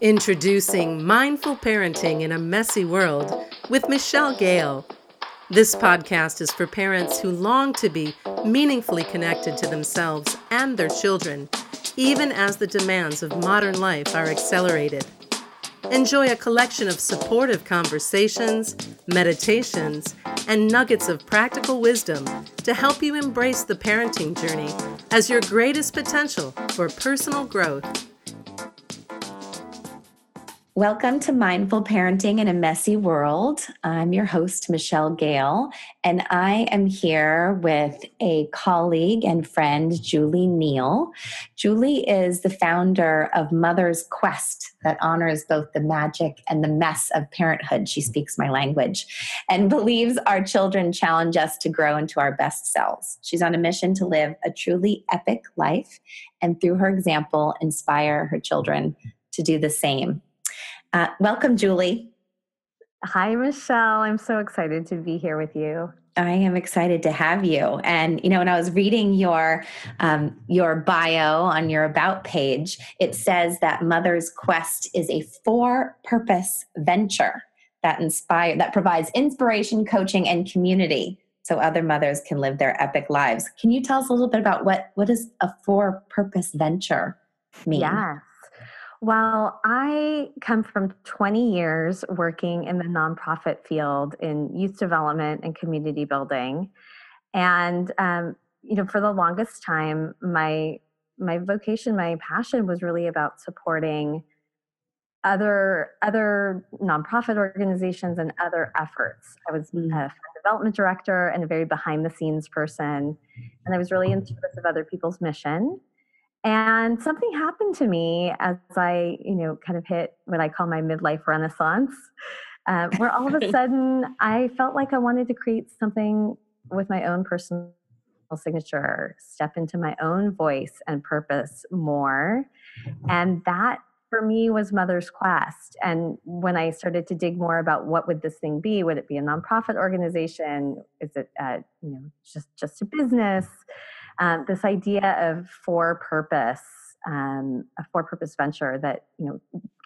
Introducing Mindful Parenting in a Messy World with Michelle Gale. This podcast is for parents who long to be meaningfully connected to themselves and their children, even as the demands of modern life are accelerated. Enjoy a collection of supportive conversations, meditations, and nuggets of practical wisdom to help you embrace the parenting journey as your greatest potential for personal growth Welcome to Mindful Parenting in a Messy World. I'm your host, Michelle Gale, and I am here with a colleague and friend, Julie Neale. Julie is the founder of Mother's Quest that honors both the magic and the mess of parenthood. She speaks my language and believes our children challenge us to grow into our best selves. She's on a mission to live a truly epic life and through her example, inspire her children to do the same. Uh, welcome, Julie. Hi, Michelle. I'm so excited to be here with you. I am excited to have you. And you know, when I was reading your um, your bio on your about page, it says that Mother's Quest is a for-purpose venture that inspire that provides inspiration, coaching, and community so other mothers can live their epic lives. Can you tell us a little bit about what what does a for-purpose venture mean? Yeah. Well, I come from 20 years working in the nonprofit field in youth development and community building. And, um, you know, for the longest time, my my vocation, my passion was really about supporting other other nonprofit organizations and other efforts. I was mm. a development director and a very behind the scenes person, and I was really in service of other people's mission. And something happened to me as I, you know, kind of hit what I call my midlife renaissance, uh, where all of a sudden I felt like I wanted to create something with my own personal signature, step into my own voice and purpose more. And that for me was Mother's Quest. And when I started to dig more about what would this thing be, would it be a nonprofit organization? Is it, uh, you know, just just a business? Um, this idea of for purpose um, a for purpose venture that you know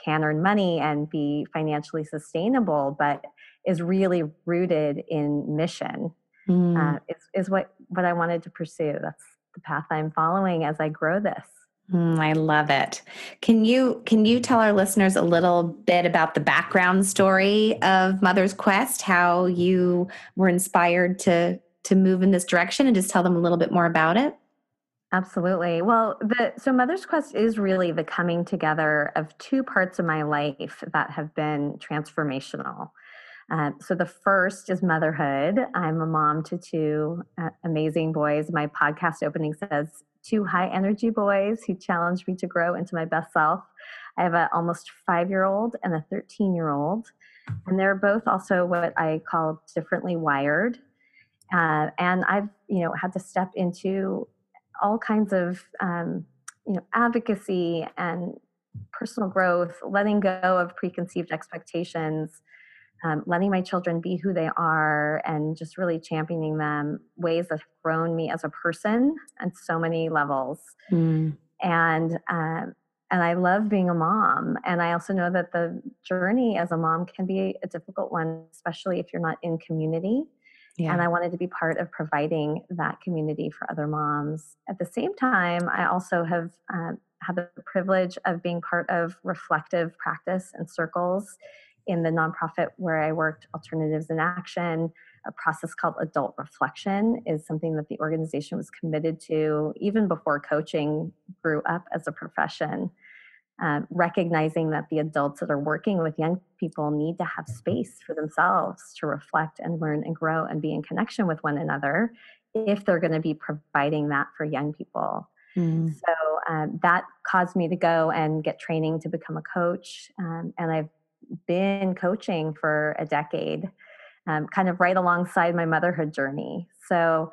can earn money and be financially sustainable but is really rooted in mission mm. uh, is, is what what i wanted to pursue that's the path i'm following as i grow this mm, I love it. Can you can you tell our listeners a little bit about the background story of Mother's Quest, how you were inspired to to move in this direction and just tell them a little bit more about it? Absolutely. Well, the so Mother's Quest is really the coming together of two parts of my life that have been transformational. Uh, so the first is motherhood. I'm a mom to two uh, amazing boys. My podcast opening says two high energy boys who challenged me to grow into my best self. I have an almost five year old and a 13 year old, and they're both also what I call differently wired. Uh, and I've, you know, had to step into all kinds of, um, you know, advocacy and personal growth, letting go of preconceived expectations, um, letting my children be who they are, and just really championing them ways that have grown me as a person on so many levels. Mm. And um, and I love being a mom. And I also know that the journey as a mom can be a difficult one, especially if you're not in community. Yeah. And I wanted to be part of providing that community for other moms. At the same time, I also have um, had the privilege of being part of reflective practice and circles in the nonprofit where I worked, Alternatives in Action. A process called adult reflection is something that the organization was committed to even before coaching grew up as a profession um, recognizing that the adults that are working with young people need to have space for themselves to reflect and learn and grow and be in connection with one another if they're going to be providing that for young people. Mm. So um, that caused me to go and get training to become a coach. Um, and I've been coaching for a decade, um, kind of right alongside my motherhood journey. So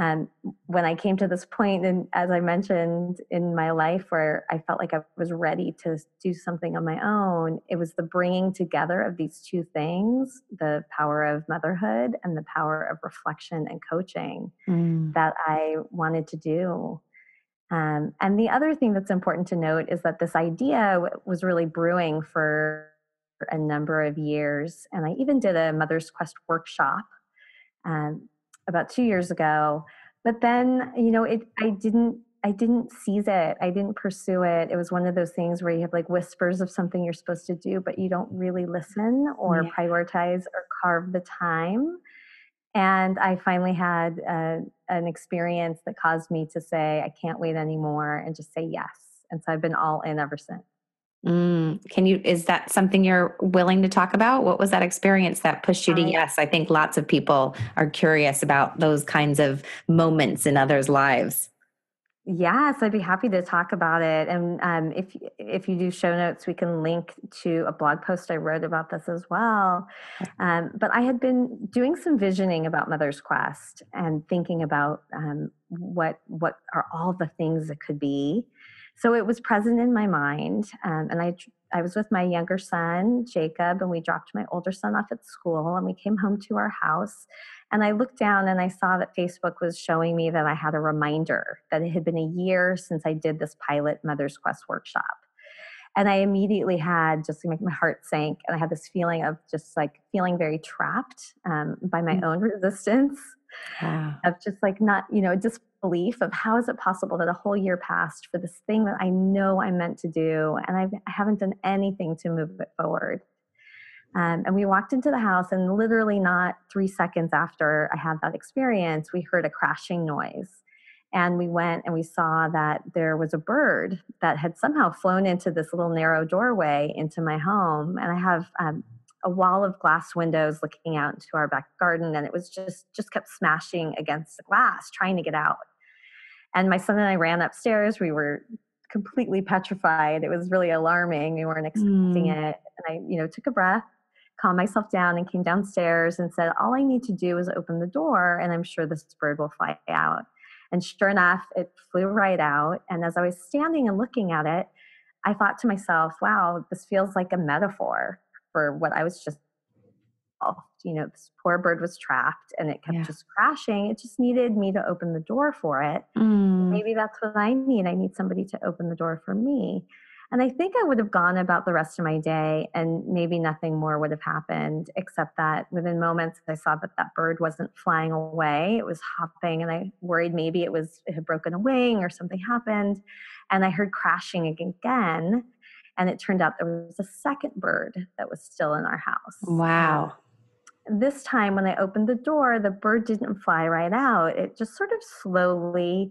and when I came to this point, and as I mentioned in my life where I felt like I was ready to do something on my own, it was the bringing together of these two things the power of motherhood and the power of reflection and coaching mm. that I wanted to do. Um, and the other thing that's important to note is that this idea was really brewing for a number of years. And I even did a Mother's Quest workshop um, about two years ago. But then, you know, it I didn't I didn't seize it. I didn't pursue it. It was one of those things where you have like whispers of something you're supposed to do, but you don't really listen or yeah. prioritize or carve the time. And I finally had a, an experience that caused me to say, I can't wait anymore and just say yes. And so I've been all in ever since. Mm, can you, is that something you're willing to talk about? What was that experience that pushed you to yes? I think lots of people are curious about those kinds of moments in others' lives. Yes, I'd be happy to talk about it. And um, if if you do show notes, we can link to a blog post I wrote about this as well. Um, but I had been doing some visioning about Mother's Quest and thinking about um, what what are all the things that could be. So it was present in my mind, um, and I I was with my younger son Jacob, and we dropped my older son off at school, and we came home to our house and I looked down and I saw that Facebook was showing me that I had a reminder that it had been a year since I did this pilot Mother's Quest workshop. And I immediately had just like my heart sank, and I had this feeling of just like feeling very trapped um, by my mm. own resistance, wow. of just like not, you know, disbelief of how is it possible that a whole year passed for this thing that I know I'm meant to do, and I've, I haven't done anything to move it forward. Um, and we walked into the house, and literally not three seconds after I had that experience, we heard a crashing noise. And we went and we saw that there was a bird that had somehow flown into this little narrow doorway into my home. And I have um, a wall of glass windows looking out into our back garden, and it was just just kept smashing against the glass, trying to get out. And my son and I ran upstairs. We were completely petrified. It was really alarming. We weren't expecting mm. it. And I, you know, took a breath calmed myself down and came downstairs and said, All I need to do is open the door, and I'm sure this bird will fly out. And sure enough, it flew right out. And as I was standing and looking at it, I thought to myself, wow, this feels like a metaphor for what I was just, you know, this poor bird was trapped and it kept yeah. just crashing. It just needed me to open the door for it. Mm. Maybe that's what I need. I need somebody to open the door for me. And I think I would have gone about the rest of my day and maybe nothing more would have happened, except that within moments I saw that that bird wasn't flying away. It was hopping, and I worried maybe it was it had broken a wing or something happened. And I heard crashing again. And it turned out there was a second bird that was still in our house. Wow. This time, when I opened the door, the bird didn't fly right out. It just sort of slowly,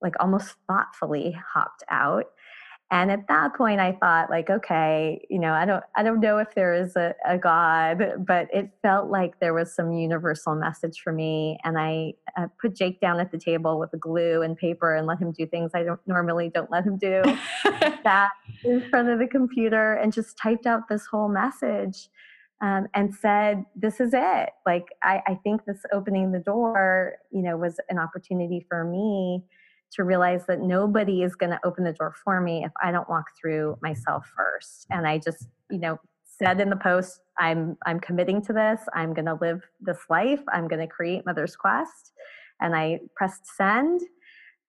like almost thoughtfully, hopped out and at that point i thought like okay you know i don't i don't know if there is a, a god but it felt like there was some universal message for me and i uh, put jake down at the table with the glue and paper and let him do things i don't normally don't let him do sat in front of the computer and just typed out this whole message um, and said this is it. Like I, I think this opening the door you know was an opportunity for me to realize that nobody is going to open the door for me if I don't walk through myself first. And I just, you know, said in the post, I'm I'm committing to this. I'm going to live this life. I'm going to create Mother's Quest. And I pressed send.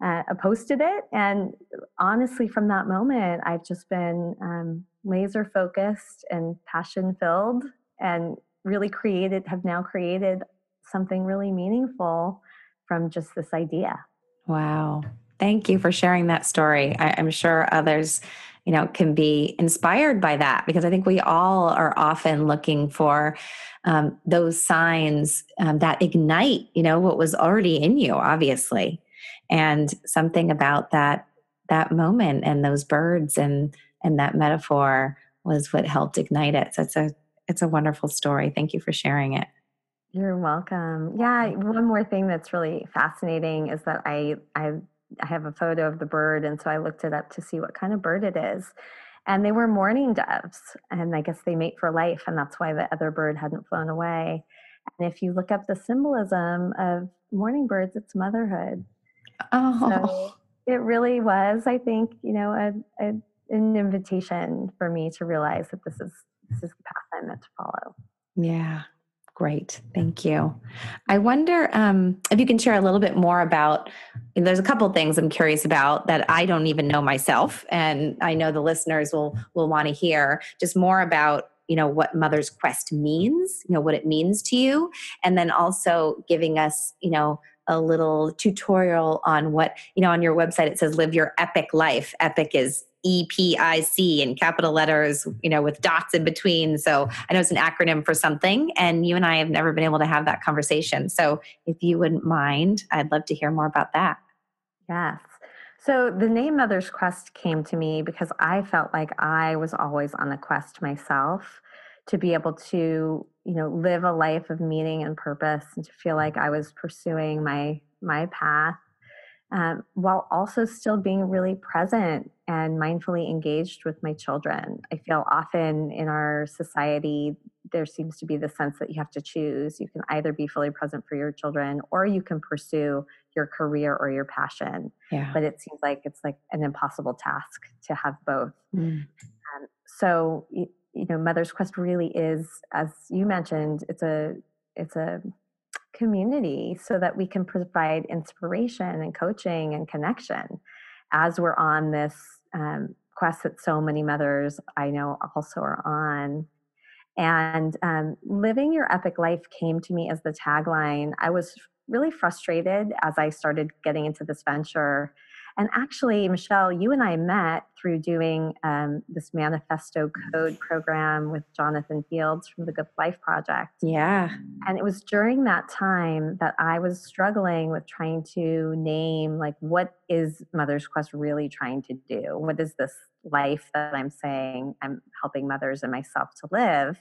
Uh, I posted it, and honestly, from that moment, I've just been um, laser focused and passion filled, and really created. Have now created something really meaningful from just this idea. Wow. Thank you for sharing that story. I, am sure others, you know, can be inspired by that because I think we all are often looking for um, those signs um, that ignite, you know, what was already in you, obviously, and something about that that moment and those birds and and that metaphor was what helped ignite it. So it's a it's a wonderful story. Thank you for sharing it. You're welcome. Yeah, one more thing that's really fascinating is that I I I have a photo of the bird, and so I looked it up to see what kind of bird it is. And they were mourning doves, and I guess they mate for life, and that's why the other bird hadn't flown away. And if you look up the symbolism of mourning birds, it's motherhood. Oh, so it really was, I think, you know, a, a, an invitation for me to realize that this is this is the path I'm meant to follow. Yeah, Great, thank you. I wonder um, if you can share a little bit more about. There's a couple things I'm curious about that I don't even know myself, and I know the listeners will will want to hear just more about you know what Mother's Quest means, you know what it means to you, and then also giving us you know a little tutorial on what you know on your website. It says live your epic life. Epic is EPIC in capital letters, you know, with dots in between. So I know it's an acronym for something, and you and I have never been able to have that conversation. So if you wouldn't mind, I'd love to hear more about that. Yes. So the name Mother's Quest came to me because I felt like I was always on a quest myself to be able to, you know, live a life of meaning and purpose and to feel like I was pursuing my my path um, while also still being really present and mindfully engaged with my children. I feel often in our society, there seems to be the sense that you have to choose. You can either be fully present for your children or you can pursue your career or your passion. Yeah. But it seems like it's like an impossible task to have both. Mm. Um, so, you, you know, Mother's Quest really is, as you mentioned, it's a it's a community so that we can provide inspiration and coaching and connection as we're on this um, quest that so many mothers I know also are on. And um, living your epic life came to me as the tagline. I was really frustrated as I started getting into this venture and actually, Michelle, you and I met through doing um, this manifesto code program with Jonathan Fields from the Good Life Project. Yeah. And it was during that time that I was struggling with trying to name, like, what is Mother's Quest really trying to do? What is this life that I'm saying I'm helping mothers and myself to live?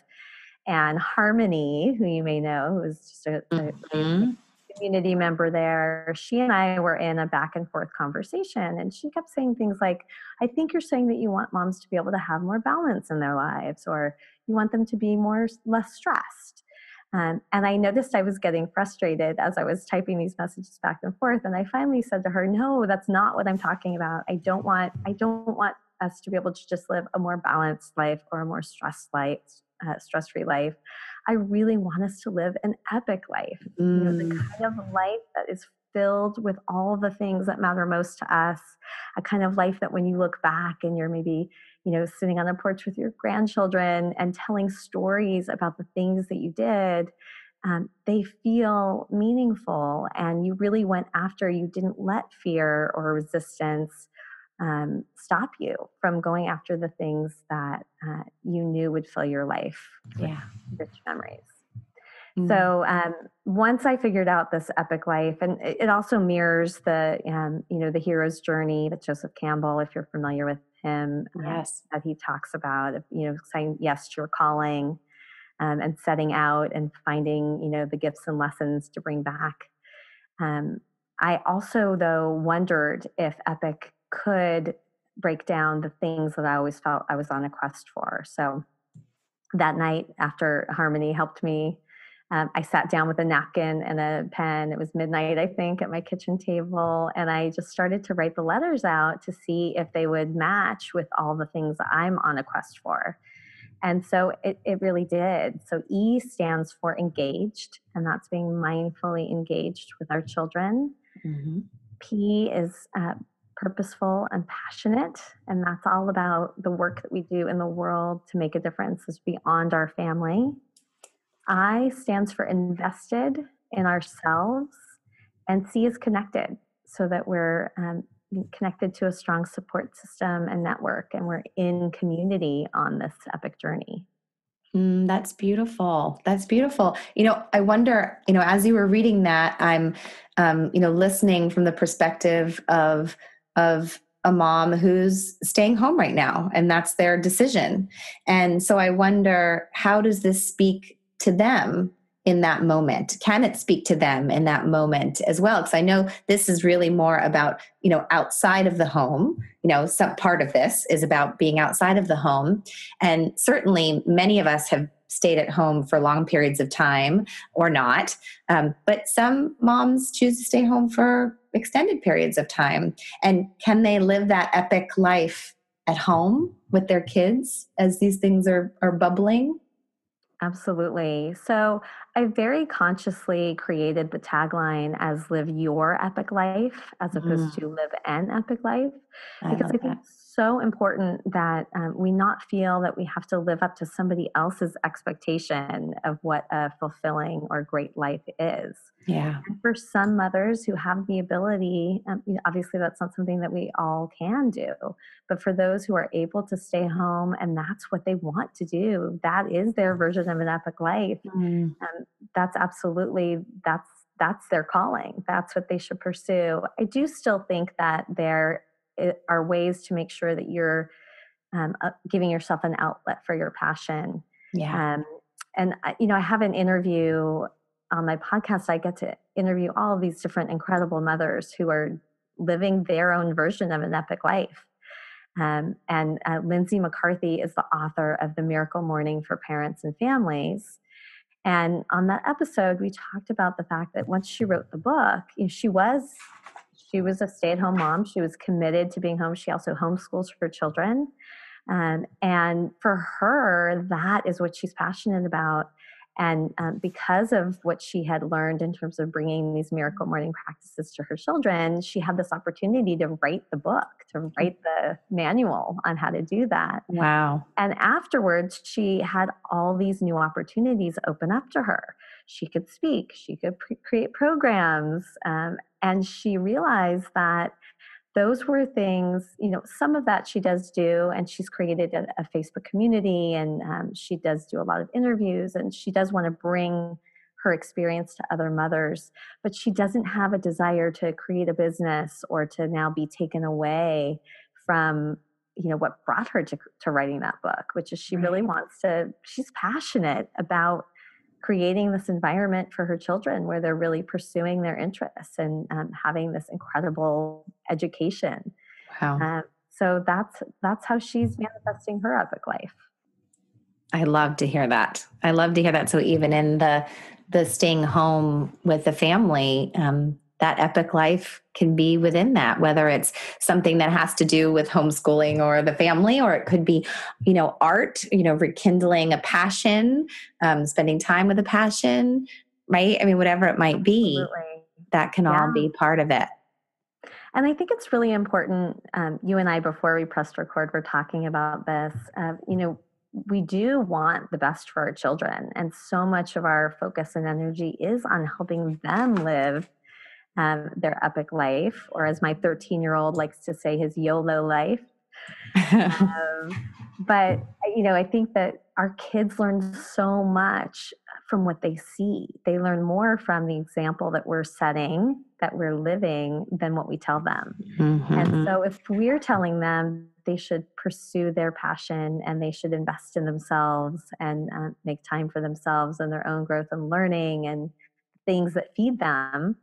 And Harmony, who you may know, who is just a, mm-hmm. a community member there, she and I were in a back and forth conversation, and she kept saying things like, I think you're saying that you want moms to be able to have more balance in their lives, or you want them to be more less stressed. Um, and I noticed I was getting frustrated as I was typing these messages back and forth. And I finally said to her, "No, that's not what I'm talking about. I don't want. I don't want us to be able to just live a more balanced life or a more stress life, uh, stress-free life. I really want us to live an epic life, mm. you know, the mm. kind of life that is filled with all the things that matter most to us, a kind of life that when you look back and you're maybe, you know, sitting on a porch with your grandchildren and telling stories about the things that you did, um, they feel meaningful and you really went after, you didn't let fear or resistance um, stop you from going after the things that uh, you knew would fill your life yeah. rich memories. Mm-hmm. So um, once I figured out this epic life, and it also mirrors the um, you know the hero's journey that Joseph Campbell, if you're familiar with him, uh, yes, uh, that he talks about, you know, saying yes to your calling, um, and setting out and finding you know the gifts and lessons to bring back. Um, I also though wondered if epic could break down the things that I always felt I was on a quest for. So that night after Harmony helped me, um, I sat down with a napkin and a pen. It was midnight, I think, at my kitchen table. And I just started to write the letters out to see if they would match with all the things I'm on a quest for. And so it, it really did. So E stands for engaged, and that's being mindfully engaged with our children. Mm-hmm. P is uh, purposeful and passionate. And that's all about the work that we do in the world to make a difference is beyond our family. I stands for invested in ourselves, and C is connected so that we're um, connected to a strong support system and network, and we're in community on this epic journey. Mm, that's beautiful. That's beautiful. You know, I wonder, you know, as you were reading that, I'm, um, you know, listening from the perspective of of a mom who's staying home right now and that's their decision. And so i wonder how does this speak to them in that moment? Can it speak to them in that moment as well? Because i know this is really more about you know outside of the home. You know some part of this is about being outside of the home. And certainly many of us have stayed at home for long periods of time or not. Um, but some moms choose to stay home for extended periods of time. And can they live that epic life at home with their kids as these things are, are bubbling? Absolutely. So I very consciously created the tagline as live your epic life as opposed mm. to live an epic life because I, I think that. it's so important that um, we not feel that we have to live up to somebody else's expectation of what a fulfilling or great life is. Yeah. And for some mothers who have the ability, um, obviously that's not something that we all can do, but for those who are able to stay home and that's what they want to do, that is their version of an epic life. Mm. Um, that's absolutely that's that's their calling. That's what they should pursue. I do still think that there eh, are ways to make sure that you're um, uh, giving yourself an outlet for your passion. Yeah. Um, and you know, I have an interview on my podcast, I get to interview all of these different incredible mothers who are living their own version of an epic life. Um, and uh, Lindsay McCarthy is the author of The Miracle Morning for Parents and Families. And on that episode, we talked about the fact that once she wrote the book, you know, she was she was a stay-at-home mom. She was committed to being home. She also homeschools her children. Um, and for her, that is what she's passionate about. And um, because of what she had learned in terms of bringing these miracle morning practices to her children, she had this opportunity to write the book, to write the manual on how to do that. Wow. And afterwards, she had all these new opportunities open up to her. She could speak, she could pre- create programs, um, and she realized that those were things, you know, some of that she does do, and she's created a, a Facebook community and um, she does do a lot of interviews and she does want to bring her experience to other mothers, but she doesn't have a desire to create a business or to now be taken away from you know what brought her to, to writing that book which is she right. really wants to she's passionate about creating this environment for her children where they're really pursuing their interests and um, having this incredible education. Wow. Um, so that's that's how she's manifesting her epic life. I love to hear that. I love to hear that. So even in the the staying home with the family, um, that epic life can be within that whether it's something that has to do with homeschooling or the family or it could be you know art you know rekindling a passion um, spending time with a passion right i mean whatever it might be Absolutely. that can yeah. all be part of it and I think it's really important. Um, you and I, before we pressed record, we're talking about this. Uh, you know, we do want the best for our children. And so much of our focus and energy is on helping them live um, their epic life, or as my 13 year old likes to say, his YOLO life. um, but, you know, I think that our kids learn so much from what they see. They learn more from the example that we're setting, that we're living, than what we tell them. Mm-hmm. And so, if we're telling them they should pursue their passion and they should invest in themselves and uh, make time for themselves and their own growth and learning and things that feed them,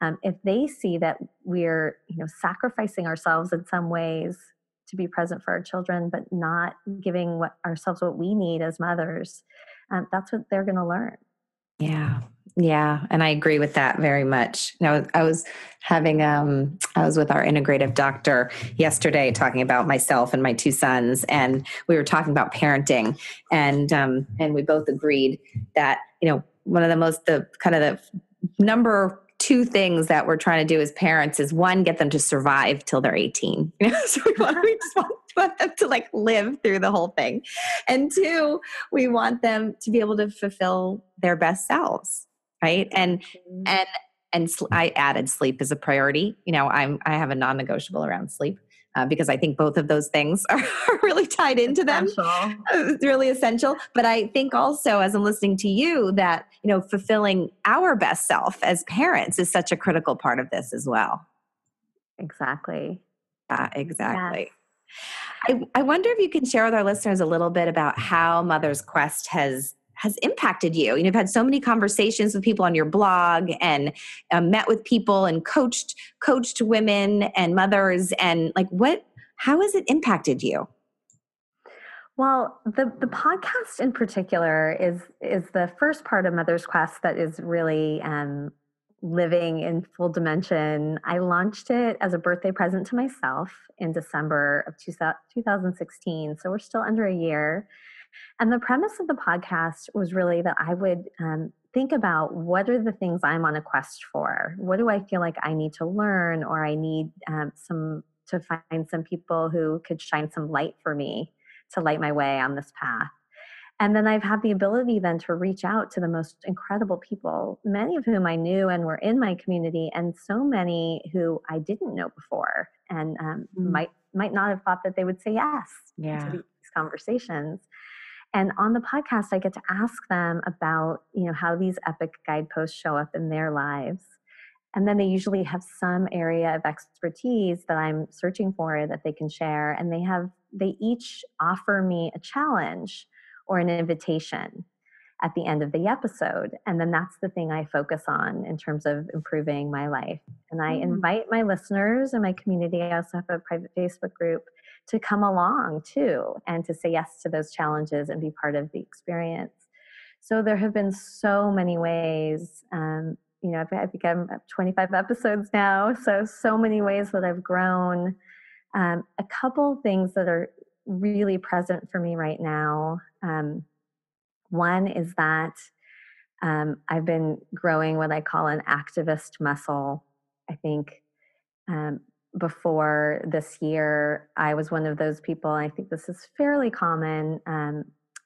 um, if they see that we're you know sacrificing ourselves in some ways to be present for our children but not giving what ourselves what we need as mothers um, that's what they're going to learn. Yeah. Yeah and i agree with that very much. Know i was having um i was with our integrative doctor yesterday talking about myself and my two sons and we were talking about parenting and um and we both agreed that you know one of the most the kind of the number two things that we're trying to do as parents is one, get them to survive till they're 18. You know, so we want, we just want, want them to like live through the whole thing. And two, we want them to be able to fulfill their best selves. Right. And, mm-hmm. and, and I added sleep as a priority. You know, I'm, I have a non negotiable around sleep uh, because I think both of those things are, are really tied into essential. them. It's really essential. But I think also, as I'm listening to you, that you know, fulfilling our best self as parents is such a critical part of this as well. Exactly. Yeah, exactly. Yes. I, I wonder if you can share with our listeners a little bit about how Mother's Quest has has impacted you. You know, you've had so many conversations with people on your blog and um, met with people and coached coached women and mothers and like what how has it impacted you? Well, the the podcast in particular is is the first part of Mother's Quest that is really um, living in full dimension. I launched it as a birthday present to myself in December of 2016, so we're still under a year. And the premise of the podcast was really that I would um, think about what are the things I'm on a quest for? What do I feel like I need to learn or I need um, some to find some people who could shine some light for me to light my way on this path. And then I've had the ability then to reach out to the most incredible people, many of whom I knew and were in my community, and so many who I didn't know before and um, mm. might might not have thought that they would say yes yeah. to these conversations. And on the podcast, I get to ask them about you know how these epic guideposts show up in their lives. And then they usually have some area of expertise that I'm searching for that they can share. And they have they each offer me a challenge or an invitation at the end of the episode. And then that's the thing I focus on in terms of improving my life. And I mm. invite my listeners and my community, I also have a private Facebook group, to come along too and to say yes to those challenges and be part of the experience. So there have been so many ways. Um, you know, I've, I've become 25 episodes now, so so many ways that I've grown. Um, a couple things that are really present for me right now. Um, one is that um, I've been growing what I call an activist muscle. I think um, before this year, I was one of those people. I think this is fairly common. Um,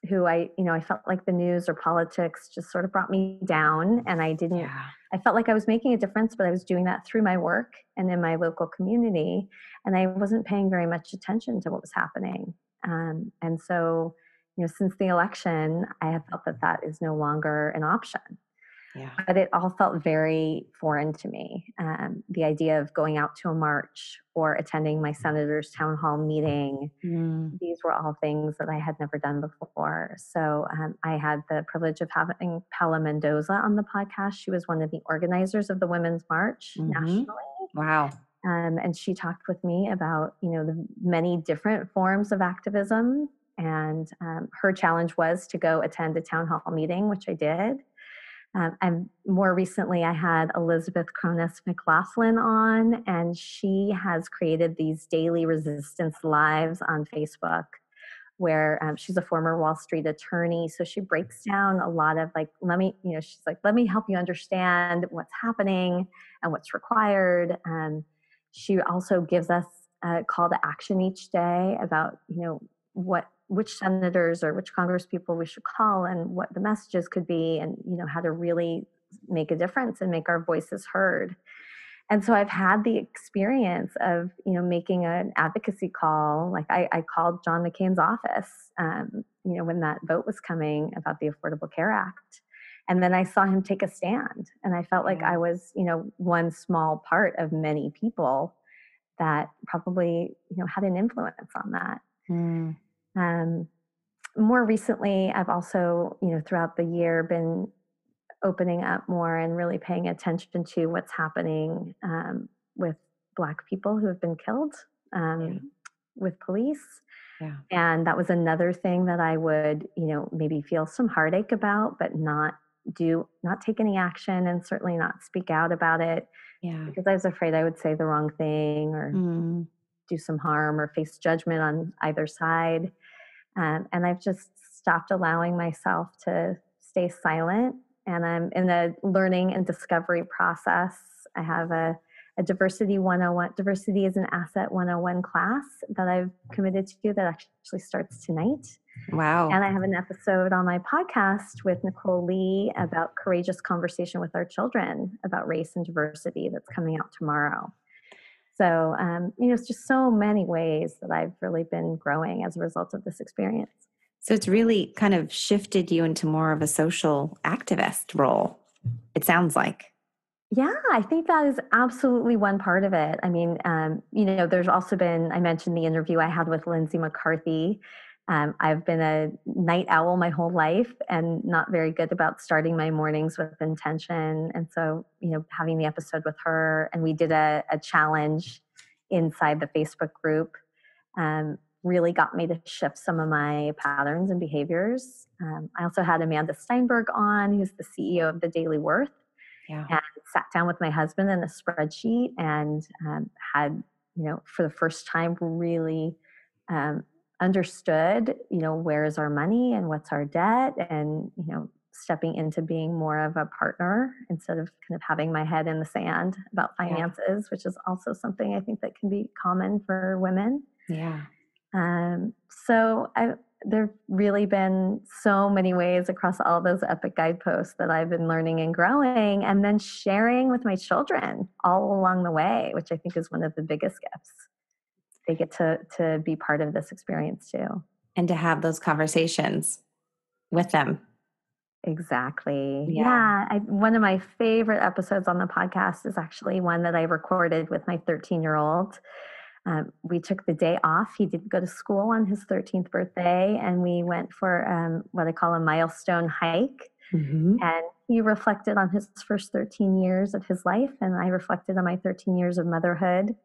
who I, you know, I felt like the news or politics just sort of brought me down, and I didn't. Yeah. I felt like I was making a difference, but I was doing that through my work and in my local community, and I wasn't paying very much attention to what was happening. Um, and so, you know, since the election, I have felt that that is no longer an option. Yeah. But it all felt very foreign to me. Um, the idea of going out to a march or attending my senator's town hall meeting, mm. these were all things that I had never done before. So um, I had the privilege of having Paola Mendoza on the podcast. She was one of the organizers of the Women's March mm-hmm. nationally. Wow. Um, and she talked with me about, you know, the many different forms of activism. And um, her challenge was to go attend a town hall meeting, which I did. Um, and more recently, I had Elizabeth Cronise McLaughlin on, and she has created these daily resistance lives on Facebook where um, she's a former Wall Street attorney. So she breaks down a lot of like, let me, you know, she's like, let me help you understand what's happening and what's required. Um, she also gives us a call to action each day about, you know, what which senators or which congress people we should call and what the messages could be and you know how to really make a difference and make our voices heard. And so i've had the experience of you know making an advocacy call like i, I called john mccain's office um, you know when that vote was coming about the affordable care act. And then i saw him take a stand and i felt like i was you know one small part of many people that probably you know had an influence on that. Mm. Um, more recently, I've also, you know, throughout the year been opening up more and really paying attention to what's happening um, with Black people who have been killed um, yeah. with police. Yeah. And that was another thing that I would, you know, maybe feel some heartache about, but not do, not take any action and certainly not speak out about it. Yeah. Because I was afraid I would say the wrong thing or mm. do some harm or face judgment on either side. Um, and I've just stopped allowing myself to stay silent. And I'm in the learning and discovery process. I have a, a diversity 101, diversity is an asset 101 class that I've committed to that actually starts tonight. Wow. And I have an episode on my podcast with Nicole Lee about courageous conversation with our children about race and diversity that's coming out tomorrow. So, um, you know, it's just so many ways that I've really been growing as a result of this experience. So it's really kind of shifted you into more of a social activist role, it sounds like. Yeah, I think that is absolutely one part of it. I mean, um, you know, there's also been, I mentioned the interview I had with Lindsay McCarthy um, I've been a night owl my whole life and not very good about starting my mornings with intention. And so, you know, having the episode with her, and we did a, a challenge inside the Facebook group, um, really got me to shift some of my patterns and behaviors. Um, I also had Amanda Steinberg on, who's the CEO of the Daily Worth, yeah. and sat down with my husband in a spreadsheet and um, had, you know, for the first time, really um, understood, you know, where is our money and what's our debt, and you know, stepping into being more of a partner instead of kind of having my head in the sand about finances, yeah. which is also something I think that can be common for women. Yeah. Um, so I, there've really been so many ways across all those epic guideposts that I've been learning and growing, and then sharing with my children all along the way, which I think is one of the biggest gifts. They get to to be part of this experience too, and to have those conversations with them. Exactly. Yeah. yeah I, one of my favorite episodes on the podcast is actually one that I recorded with my 13 year old um, we took the day off. He didn't go to school on his 13th birthday, and we went for um, what I call a milestone hike. Mm-hmm. And he reflected on his first 13 years of his life, and I reflected on my 13 years of motherhood.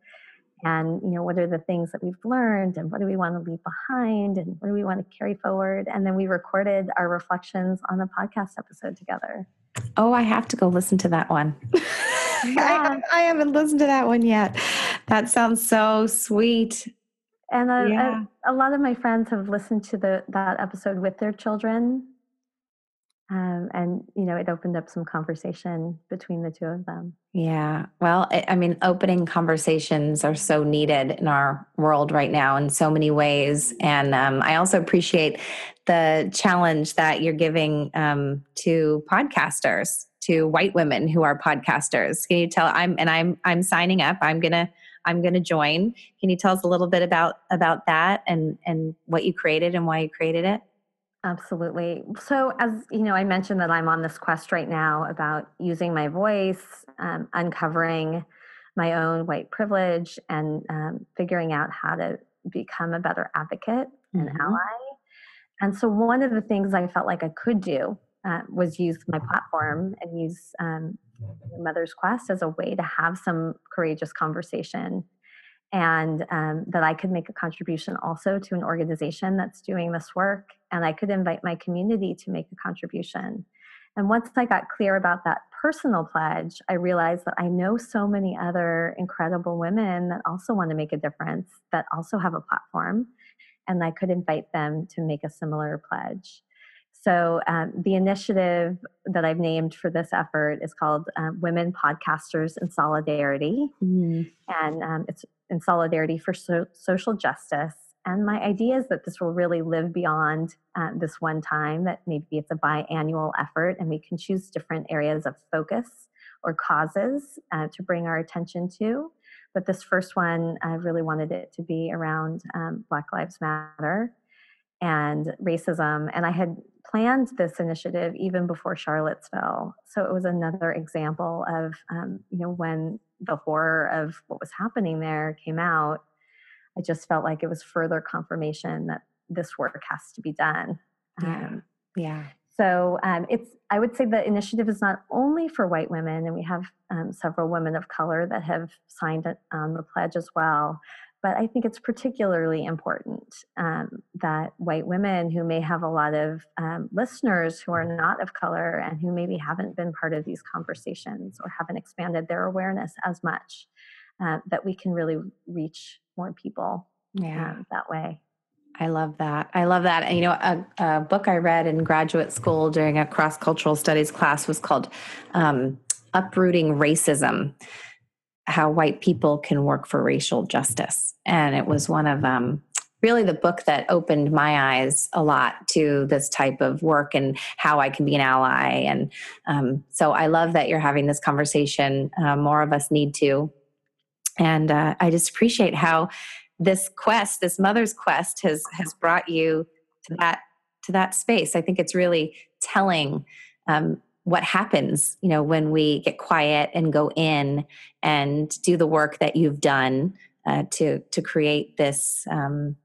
And you know, what are the things that we've learned, and what do we want to leave behind, and what do we want to carry forward? And then we recorded our reflections on a podcast episode together. Oh, I have to go listen to that one. Yeah. I, I, haven't listened to that one yet. That sounds so sweet. And a, yeah. a, a, lot of my friends have listened to the that episode with their children, um, and you know it opened up some conversation between the two of them. Yeah, well, I mean, opening conversations are so needed in our world right now in so many ways, and um, I also appreciate the challenge that you're giving um, to podcasters to white women who are podcasters. Can you tell I'm and I'm I'm signing up. I'm gonna I'm gonna join. Can you tell us a little bit about about that and and what you created and why you created it? Absolutely. So, as you know, I mentioned that I'm on this quest right now about using my voice, um, uncovering my own white privilege, and um, figuring out how to become a better advocate and mm-hmm. ally. And so, one of the things I felt like I could do uh, was use my platform and use um, Mother's Quest as a way to have some courageous conversation and um, that I could make a contribution also to an organization that's doing this work. And I could invite my community to make a contribution. And once I got clear about that personal pledge, I realized that I know so many other incredible women that also want to make a difference, that also have a platform, and I could invite them to make a similar pledge. So, um, the initiative that I've named for this effort is called um, Women Podcasters in Solidarity. Mm. And um, it's in solidarity for so- social justice. And my idea is that this will really live beyond uh, this one time, that maybe it's a biannual effort, and we can choose different areas of focus or causes uh, to bring our attention to. But this first one, I really wanted it to be around um, Black Lives Matter and racism. And I had planned this initiative even before Charlottesville. So it was another example of, um, you know, when the horror of what was happening there came out, I just felt like it was further confirmation that this work has to be done. Yeah. Um, yeah. So um, it's, I would say the initiative is not only for white women, and we have um, several women of color that have signed on the pledge as well but I think it's particularly important um, that white women who may have a lot of um, listeners who are not of color and who maybe haven't been part of these conversations or haven't expanded their awareness as much, uh, that we can really reach more people yeah. um, that way. I love that. I love that. And, you know, a, a, book I read in graduate school during a cross cultural studies class was called um, Uprooting Racism how white people can work for racial justice. And it was one of um, really the book that opened my eyes a lot to this type of work and how I can be an ally. And um, so I love that you're having this conversation. Uh, more of us need to. And uh, I just appreciate how this quest, this mother's quest, has has brought you to that to that space. I think it's really telling um, what happens you know when we get quiet and go in and do the work that you've done uh, to to create this um,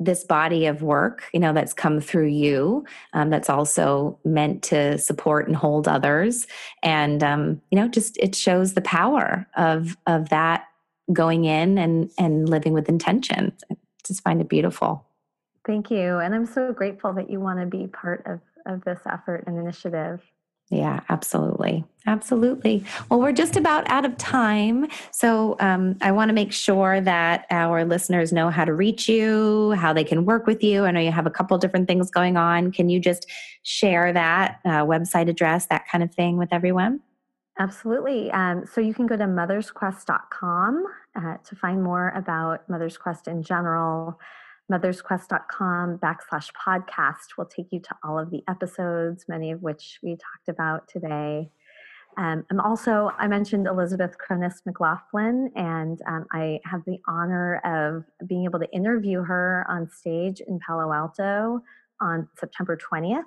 this body of work you know that's come through you um, that's also meant to support and hold others. And um, you know just it shows the power of of that going in and and living with intention. I just find it beautiful. Thank you. And i'm so grateful that you want to be part of of this effort and initiative. Yeah, absolutely. Absolutely. Well, we're just about out of time. So um, I want to make sure that our listeners know how to reach you, how they can work with you. I know you have a couple different things going on. Can you just share that uh, website address, that kind of thing with everyone? Absolutely. Um, so you can go to mothersquest.com uh, to find more about Mother's Quest in general mothersquest.com backslash podcast will take you to all of the episodes, many of which we talked about today. Um, I'm also, I mentioned Elizabeth Cronise McLaughlin, and um, I have the honor of being able to interview her on stage in Palo Alto on September 20th.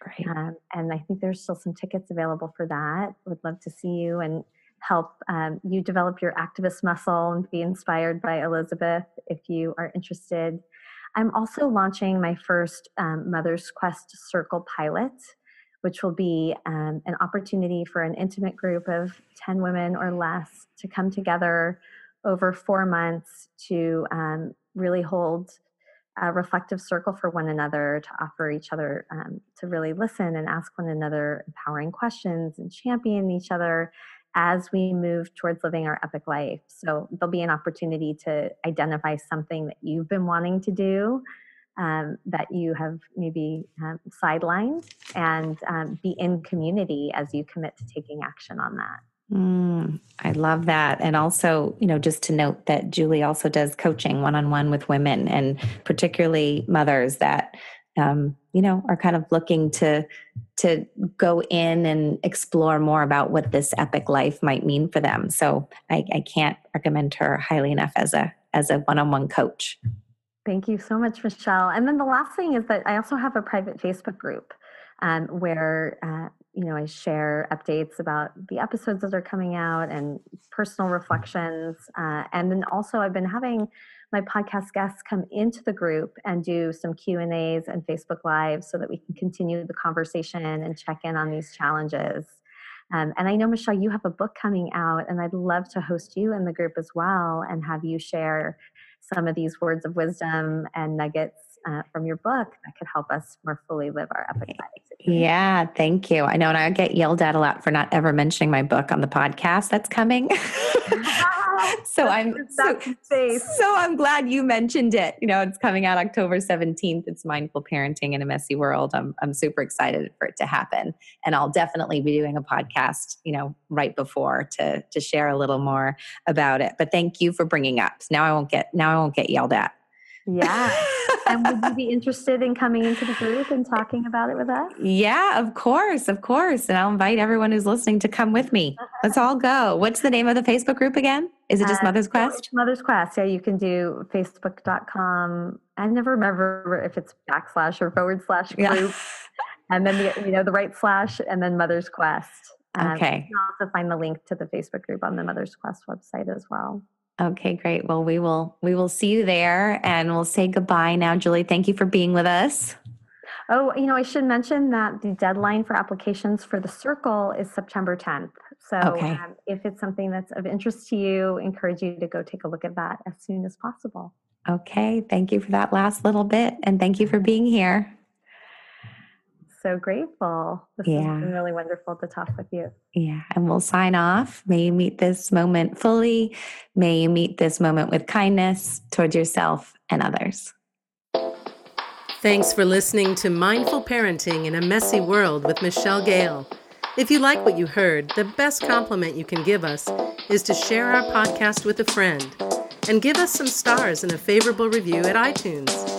Great. Um, and I think there's still some tickets available for that. Would love to see you and help um, you develop your activist muscle and be inspired by Elizabeth if you are interested. I'm also launching my first um, Mother's Quest Circle pilot, which will be um, an opportunity for an intimate group of 10 women or less to come together over four months to um, really hold a reflective circle for one another, to offer each other, um, to really listen and ask one another empowering questions and champion each other as we move towards living our epic life. So there'll be an opportunity to identify something that you've been wanting to do um, that you have maybe um, sidelined and um, be in community as you commit to taking action on that. Mm, I love that. And also, you know, just to note that Julie also does coaching one on one with women and particularly mothers that um, you know are kind of looking to to go in and explore more about what this epic life might mean for them. So I, I can't recommend her highly enough as a as a one-on-one coach. Thank you so much michelle. And then the last thing is that i also have a private facebook group um, where uh, you know i share updates about the episodes that are coming out and personal reflections uh, and then also i've been having my podcast guests come into the group and do some q and a's and facebook lives so that we can continue the conversation and check in on these challenges. Um, and i know michelle you have a book coming out and i'd love to host you in the group as well and have you share some of these words of wisdom and nuggets uh, from your book that could help us more fully live our epic lives. Yeah, thank you. I know, and I get yelled at a lot for not ever mentioning my book on the podcast that's coming. so I'm so, so, I'm glad you mentioned it. You know, it's coming out October 17th. It's mindful parenting in a messy world. I'm I'm super excited for it to happen. And I'll definitely be doing a podcast, you know, right before to to share a little more about it. But thank you for bringing up. Now I won't get now I won't get yelled at. Yeah. and would you be interested in coming into the group and talking about it with us? Yeah, of course, of course. And I'll invite everyone who's listening to come with me. Let's all go. What's the name of the Facebook group again? Is it just uh, Mother's Quest? Mother's Quest. Yeah, you can do facebook.com. I never remember if it's backslash or forward slash group. Yeah. and then the, you know the right slash and then Mother's Quest. Um, okay. You can also find the link to the Facebook group on the Mother's Quest website as well. Okay, great. Well, we will we will see you there and we'll say goodbye now. Julie, thank you for being with us. Oh, you know, I should mention that the deadline for applications for the circle is September 10th. So okay. um, if it's something that's of interest to you, encourage you to go take a look at that as soon as possible. Okay, thank you for that last little bit and thank you for being here so grateful. This yeah. has been really wonderful to talk with you. Yeah. And we'll sign off. May you meet this moment fully. May you meet this moment with kindness towards yourself and others. Thanks for listening to Mindful Parenting in a Messy World with Michelle Gale. If you like what you heard, the best compliment you can give us is to share our podcast with a friend and give us some stars and a favorable review at iTunes.